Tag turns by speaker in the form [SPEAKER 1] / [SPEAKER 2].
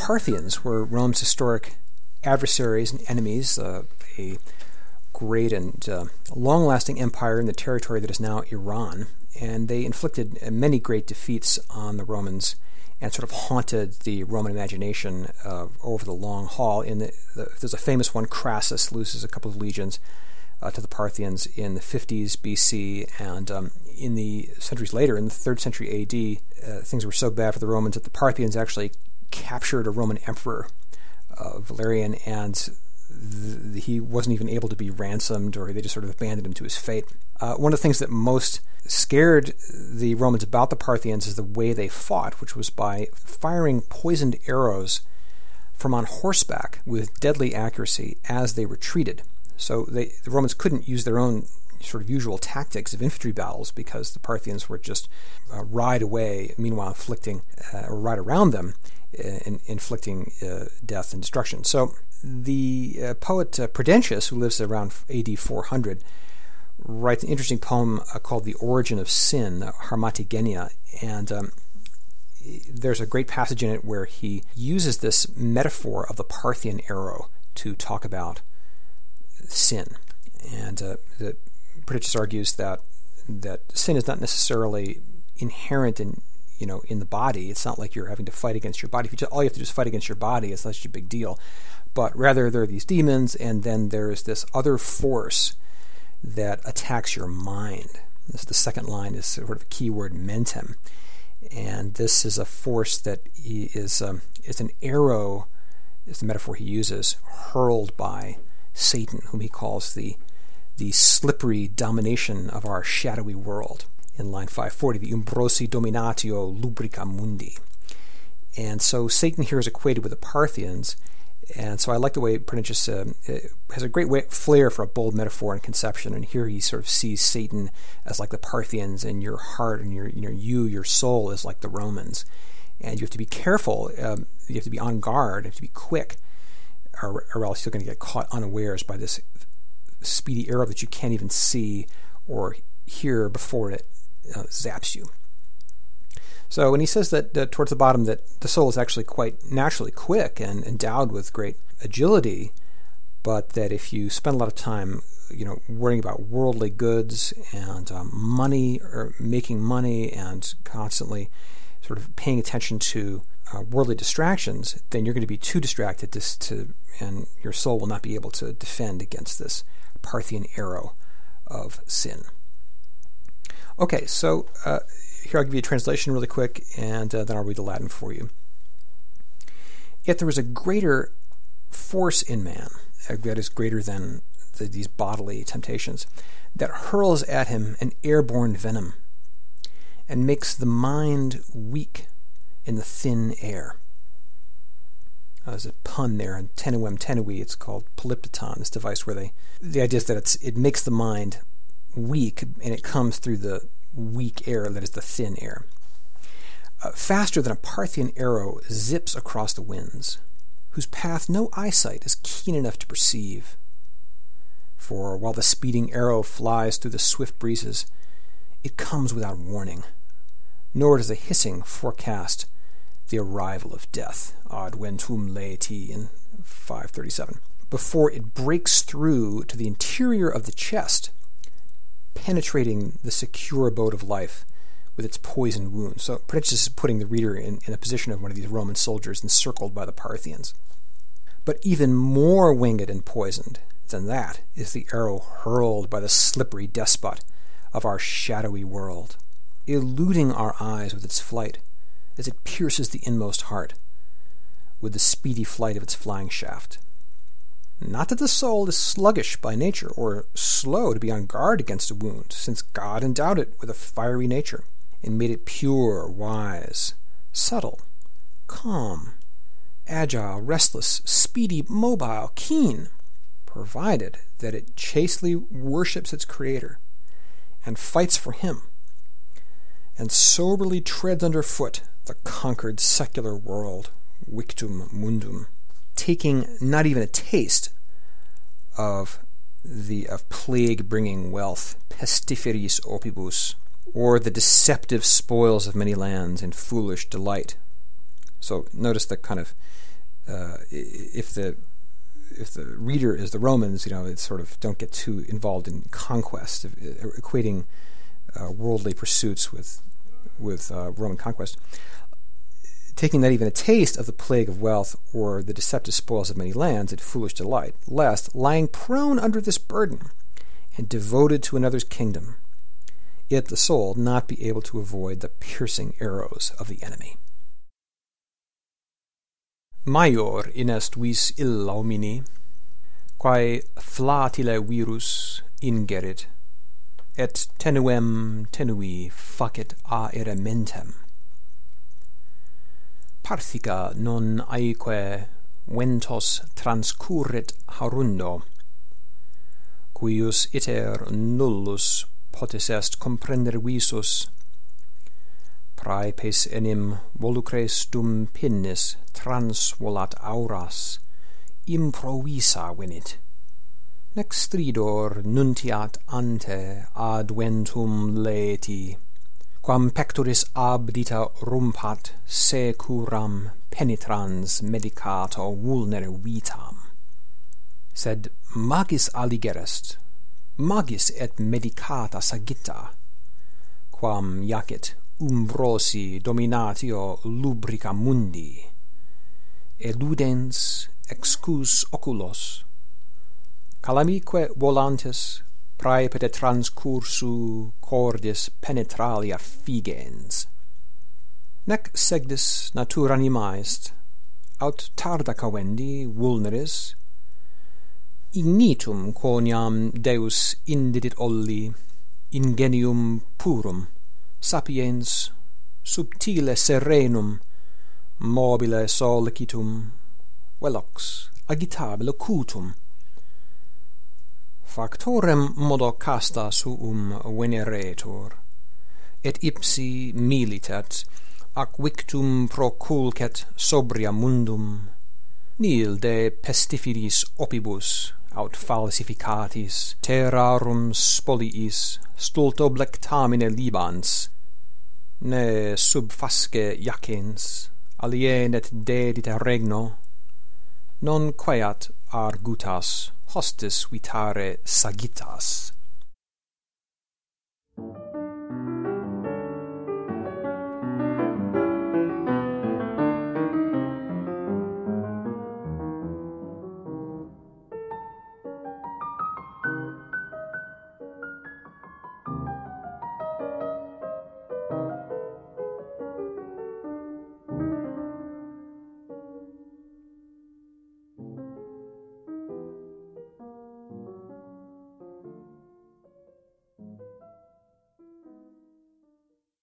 [SPEAKER 1] Parthians were Rome's historic adversaries and enemies, uh, a great and uh, long lasting empire in the territory that is now Iran. And they inflicted many great defeats on the Romans and sort of haunted the Roman imagination uh, over the long haul. In the, the, there's a famous one, Crassus loses a couple of legions uh, to the Parthians in the 50s BC, and um, in the centuries later, in the third century AD, uh, things were so bad for the Romans that the Parthians actually captured a Roman emperor, uh, Valerian, and th- he wasn't even able to be ransomed, or they just sort of abandoned him to his fate. Uh, one of the things that most scared the Romans about the Parthians is the way they fought, which was by firing poisoned arrows from on horseback with deadly accuracy as they retreated. So they, the Romans couldn't use their own sort of usual tactics of infantry battles because the Parthians were just uh, ride away, meanwhile inflicting uh, or ride around them, uh, in, inflicting uh, death and destruction. So the uh, poet Prudentius, who lives around AD 400, writes an interesting poem called "The Origin of Sin," Hamartigenia, and um, there's a great passage in it where he uses this metaphor of the Parthian arrow to talk about sin. And uh, the Prudentius argues that that sin is not necessarily inherent in you know in the body. It's not like you're having to fight against your body. If you just, all you have to do is fight against your body, it's not such a big deal. But rather, there are these demons, and then there is this other force that attacks your mind. This is the second line is sort of a key word, mentem, and this is a force that is um, is an arrow, is the metaphor he uses, hurled by Satan, whom he calls the, the slippery domination of our shadowy world. In line 540, the umbrosi dominatio lubrica mundi. And so Satan here is equated with the Parthians. And so I like the way Prudentius uh, has a great way, flair for a bold metaphor and conception. And here he sort of sees Satan as like the Parthians, and your heart and your you you your soul is like the Romans. And you have to be careful. Um, you have to be on guard. You have to be quick or, or else you're going to get caught unawares by this speedy arrow that you can't even see or hear before it uh, zaps you. So when he says that uh, towards the bottom that the soul is actually quite naturally quick and endowed with great agility, but that if you spend a lot of time, you know, worrying about worldly goods and um, money or making money and constantly sort of paying attention to uh, worldly distractions, then you're going to be too distracted to, to, and your soul will not be able to defend against this Parthian arrow of sin. Okay, so uh, here I'll give you a translation really quick, and uh, then I'll read the Latin for you. Yet there is a greater force in man uh, that is greater than the, these bodily temptations that hurls at him an airborne venom and makes the mind weak in the thin air. Uh, there's a pun there, in tenuem tenui, it's called polyptoton, this device where they, the idea is that it's, it makes the mind weak and it comes through the weak air, that is the thin air. Uh, faster than a Parthian arrow zips across the winds, whose path no eyesight is keen enough to perceive. For while the speeding arrow flies through the swift breezes, it comes without warning nor does the hissing forecast the arrival of death, ad ventum laeti in 537, before it breaks through to the interior of the chest, penetrating the secure abode of life with its poisoned wound. So Prudentius is putting the reader in, in a position of one of these Roman soldiers encircled by the Parthians. But even more winged and poisoned than that is the arrow hurled by the slippery despot of our shadowy world eluding our eyes with its flight, as it pierces the inmost heart with the speedy flight of its flying shaft. Not that the soul is sluggish by nature, or slow to be on guard against a wound, since God endowed it with a fiery nature, and made it pure, wise, subtle, calm, agile, restless, speedy, mobile, keen, provided that it chastely worships its Creator and fights for Him and soberly treads underfoot the conquered secular world, victum mundum, taking not even a taste of the of plague-bringing wealth, pestiferis opibus, or the deceptive spoils of many lands in foolish delight. So notice the kind of uh, if the if the reader is the Romans, you know, it's sort of don't get too involved in conquest, equating uh, worldly pursuits with with uh, Roman conquest. Taking not even a taste of the plague of wealth or the deceptive spoils of many lands in foolish delight, lest, lying prone under this burden and devoted to another's kingdom, it, the soul, not be able to avoid the piercing arrows of the enemy. Maior inest vis illa homini, quae flatile virus ingerit, et tenuem tenui facit a mentem. Parthica non aeque ventos transcurrit harundo, cuius iter nullus potes est comprender visus, praepes enim volucres dum pinnis transvolat auras, improvisa venit. Nec stridor nuntiat ante ad ventum laeti, quam pectoris abdita rumpat securam penetrans medicato vulnere vitam. Sed magis aligerest magis et medicata sagitta quam jacet umbrosi dominatio lubrica mundi. Eludens excus oculos calamique volantes praepite transcursu cordis penetralia figens. Nec segdis natura anima est, aut tarda cavendi vulneris, ignitum quoniam Deus indidit olli, ingenium purum, sapiens, subtile serenum, mobile solicitum, velox, agitabile cutum, factorem modo casta suum veneretur et ipsi militat ac victum proculcet sobria mundum nil de pestifidis opibus aut falsificatis terrarum spoliis stulto blectamine libans ne sub fasce jacens alienet dedit regno non queat argutas hostis vitare sagitas.